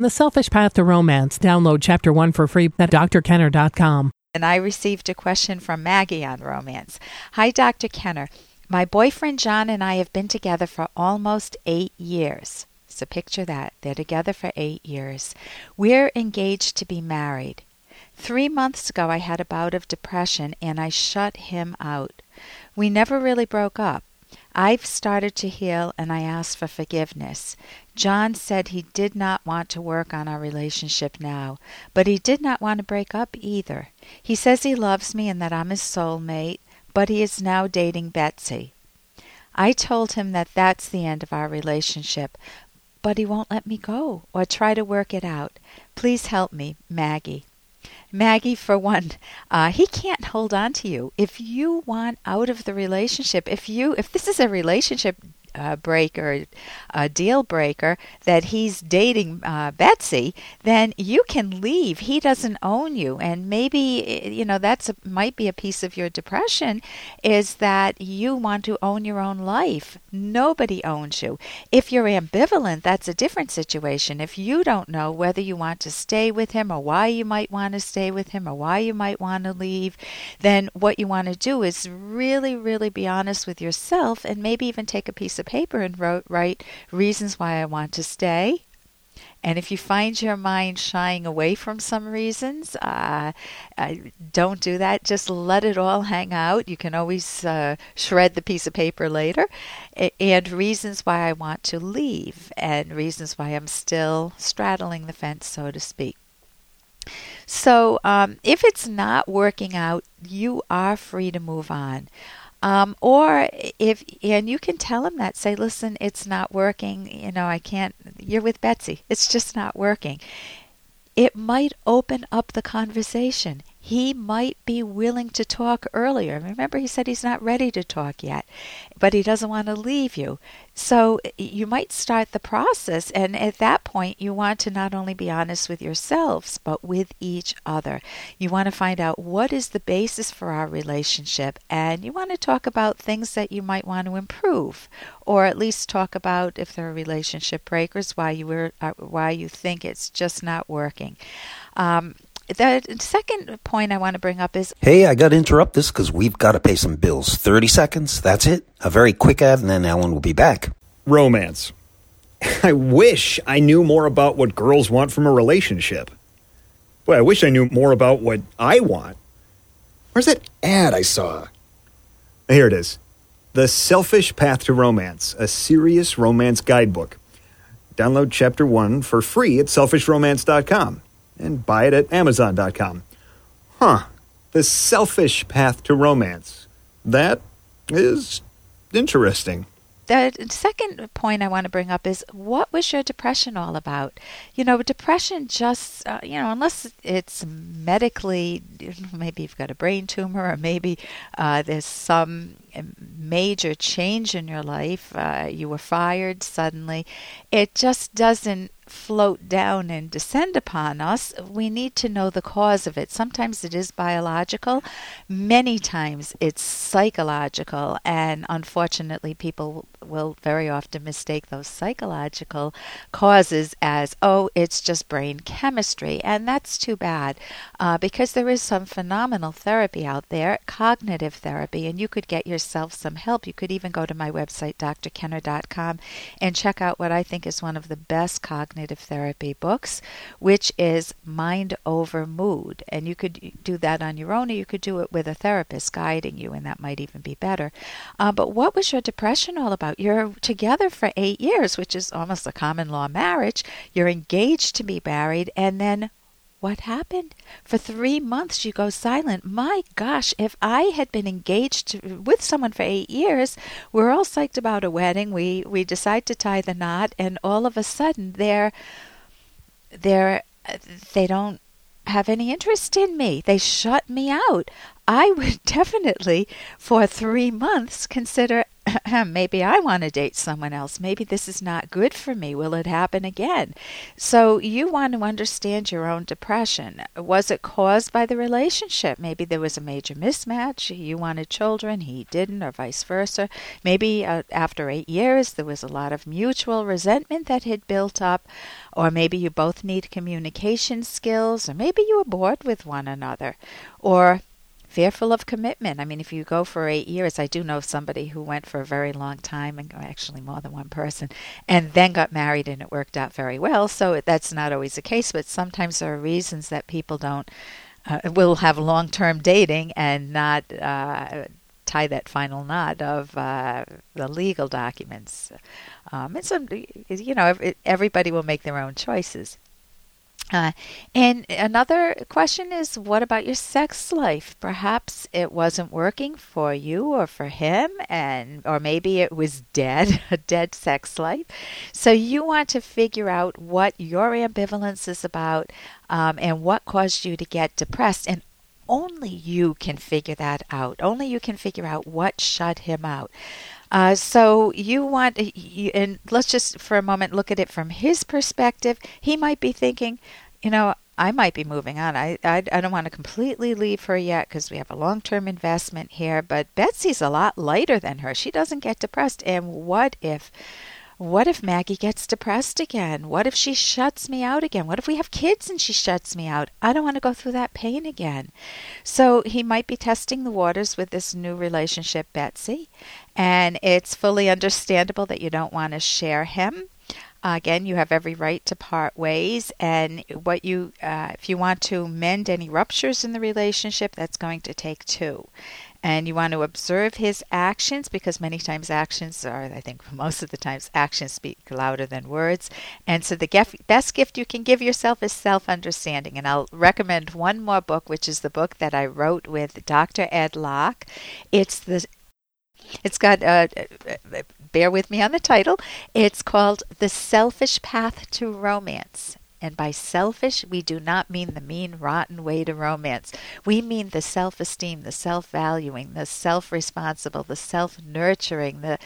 The Selfish Path to Romance. Download Chapter 1 for free at drkenner.com. And I received a question from Maggie on romance. Hi, Dr. Kenner. My boyfriend John and I have been together for almost eight years. So picture that. They're together for eight years. We're engaged to be married. Three months ago, I had a bout of depression and I shut him out. We never really broke up. I've started to heal and I asked for forgiveness. John said he did not want to work on our relationship now, but he did not want to break up either. He says he loves me and that I'm his soulmate, but he is now dating Betsy. I told him that that's the end of our relationship, but he won't let me go or try to work it out. Please help me, Maggie. Maggie, for one, uh, he can't hold on to you. If you want out of the relationship, if you if this is a relationship uh, breaker, a deal breaker, that he's dating uh, Betsy, then you can leave. He doesn't own you, and maybe you know that's might be a piece of your depression is that you want to own your own life. Nobody owns you. If you're ambivalent, that's a different situation. If you don't know whether you want to stay with him or why you might want to stay with him or why you might want to leave, then what you want to do is really, really be honest with yourself and maybe even take a piece of paper and wrote, write reasons why I want to stay. And if you find your mind shying away from some reasons, uh, uh, don't do that. Just let it all hang out. You can always uh, shred the piece of paper later. And reasons why I want to leave, and reasons why I'm still straddling the fence, so to speak. So, um, if it's not working out, you are free to move on. Um, or if and you can tell him that say listen it's not working. You know i can't you're with betsy. It's just not working. It might open up the conversation he might be willing to talk earlier. Remember, he said he's not ready to talk yet, but he doesn't want to leave you. So you might start the process, and at that point, you want to not only be honest with yourselves, but with each other. You want to find out what is the basis for our relationship, and you want to talk about things that you might want to improve, or at least talk about if there are relationship breakers, why you were, uh, why you think it's just not working. Um, the second point I want to bring up is Hey, I got to interrupt this because we've got to pay some bills. 30 seconds, that's it. A very quick ad, and then Ellen will be back. Romance. I wish I knew more about what girls want from a relationship. Boy, I wish I knew more about what I want. Where's that ad I saw? Here it is The Selfish Path to Romance, a serious romance guidebook. Download chapter one for free at selfishromance.com and buy it at Amazon.com. Huh. The selfish path to romance. That is interesting. The second point I want to bring up is what was your depression all about? You know, depression just, uh, you know, unless it's medically, maybe you've got a brain tumor or maybe uh, there's some major change in your life, uh, you were fired suddenly, it just doesn't float down and descend upon us, we need to know the cause of it. Sometimes it is biological, many times it's psychological, and unfortunately, people will very often mistake those psychological causes as, oh, it's just brain chemistry. And that's too bad uh, because there is some phenomenal therapy out there, cognitive therapy, and you could get yourself some help. You could even go to my website, drkenner.com, and check out what I think is one of the best cognitive therapy books, which is Mind Over Mood. And you could do that on your own, or you could do it with a therapist guiding you, and that might even be better. Uh, but what was your depression all about? You're together for eight years, which is almost a common law marriage. You're engaged to be married, and then what happened? For three months you go silent. My gosh, if I had been engaged to, with someone for eight years, we're all psyched about a wedding. We we decide to tie the knot, and all of a sudden they're they're they don't have any interest in me. They shut me out. I would definitely, for three months, consider maybe I want to date someone else. Maybe this is not good for me. Will it happen again? So you want to understand your own depression. Was it caused by the relationship? Maybe there was a major mismatch. You wanted children, he didn't, or vice versa. Maybe uh, after eight years, there was a lot of mutual resentment that had built up. Or maybe you both need communication skills, or maybe you were bored with one another. Or fearful of commitment. I mean, if you go for eight years, I do know somebody who went for a very long time, and actually more than one person, and then got married and it worked out very well. So that's not always the case, but sometimes there are reasons that people don't. Uh, will have long-term dating and not uh, tie that final knot of uh, the legal documents. Um, and so, you know, everybody will make their own choices. Uh, and another question is what about your sex life? Perhaps it wasn't working for you or for him, and or maybe it was dead, a dead sex life. So you want to figure out what your ambivalence is about um, and what caused you to get depressed. And only you can figure that out. Only you can figure out what shut him out. Uh, so you want, and let's just for a moment look at it from his perspective. He might be thinking, you know, I might be moving on. I, I, I don't want to completely leave her yet because we have a long term investment here, but Betsy's a lot lighter than her. She doesn't get depressed. And what if what if Maggie gets depressed again? What if she shuts me out again? What if we have kids and she shuts me out? I don't want to go through that pain again. So he might be testing the waters with this new relationship, Betsy, and it's fully understandable that you don't want to share him. Uh, again, you have every right to part ways, and what you, uh, if you want to mend any ruptures in the relationship, that's going to take two and you want to observe his actions because many times actions are i think most of the times actions speak louder than words. And so the gef- best gift you can give yourself is self-understanding. And i'll recommend one more book which is the book that i wrote with dr ed locke. It's the it's got uh, uh bear with me on the title. It's called the selfish path to romance and by selfish, we do not mean the mean, rotten way to romance. We mean the self esteem, the self valuing, the self responsible, the self nurturing, the,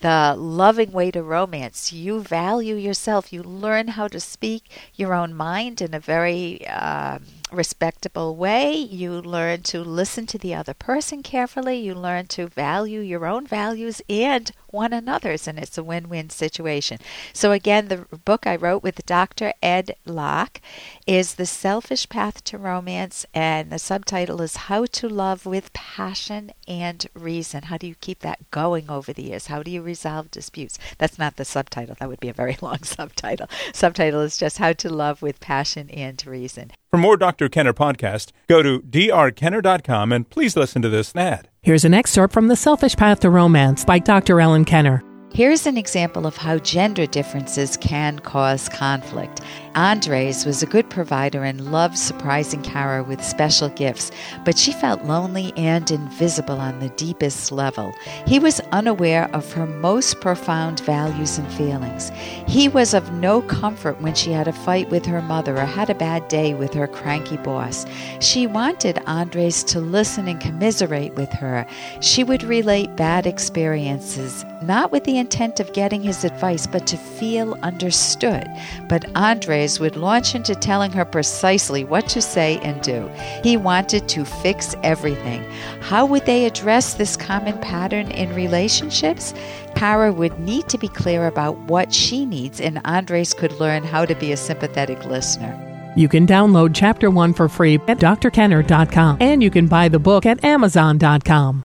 the loving way to romance. You value yourself. You learn how to speak your own mind in a very um, respectable way. You learn to listen to the other person carefully. You learn to value your own values and one another's, and it's a win win situation. So, again, the book I wrote with Dr. Ed Locke is The Selfish Path to Romance, and the subtitle is How to Love with Passion and Reason. How do you keep that going over the years? How do you resolve disputes? That's not the subtitle, that would be a very long subtitle. Subtitle is just How to Love with Passion and Reason. For more Dr. Kenner podcast, go to drkenner.com and please listen to this ad. Here's an excerpt from The Selfish Path to Romance by Dr. Ellen Kenner. Here's an example of how gender differences can cause conflict. Andres was a good provider and loved surprising Kara with special gifts, but she felt lonely and invisible on the deepest level. He was unaware of her most profound values and feelings. He was of no comfort when she had a fight with her mother or had a bad day with her cranky boss. She wanted Andres to listen and commiserate with her. She would relate bad experiences, not with the intent of getting his advice, but to feel understood. But Andres would launch into telling her precisely what to say and do. He wanted to fix everything. How would they address this common pattern in relationships? Kara would need to be clear about what she needs, and Andres could learn how to be a sympathetic listener. You can download Chapter 1 for free at drkenner.com, and you can buy the book at amazon.com.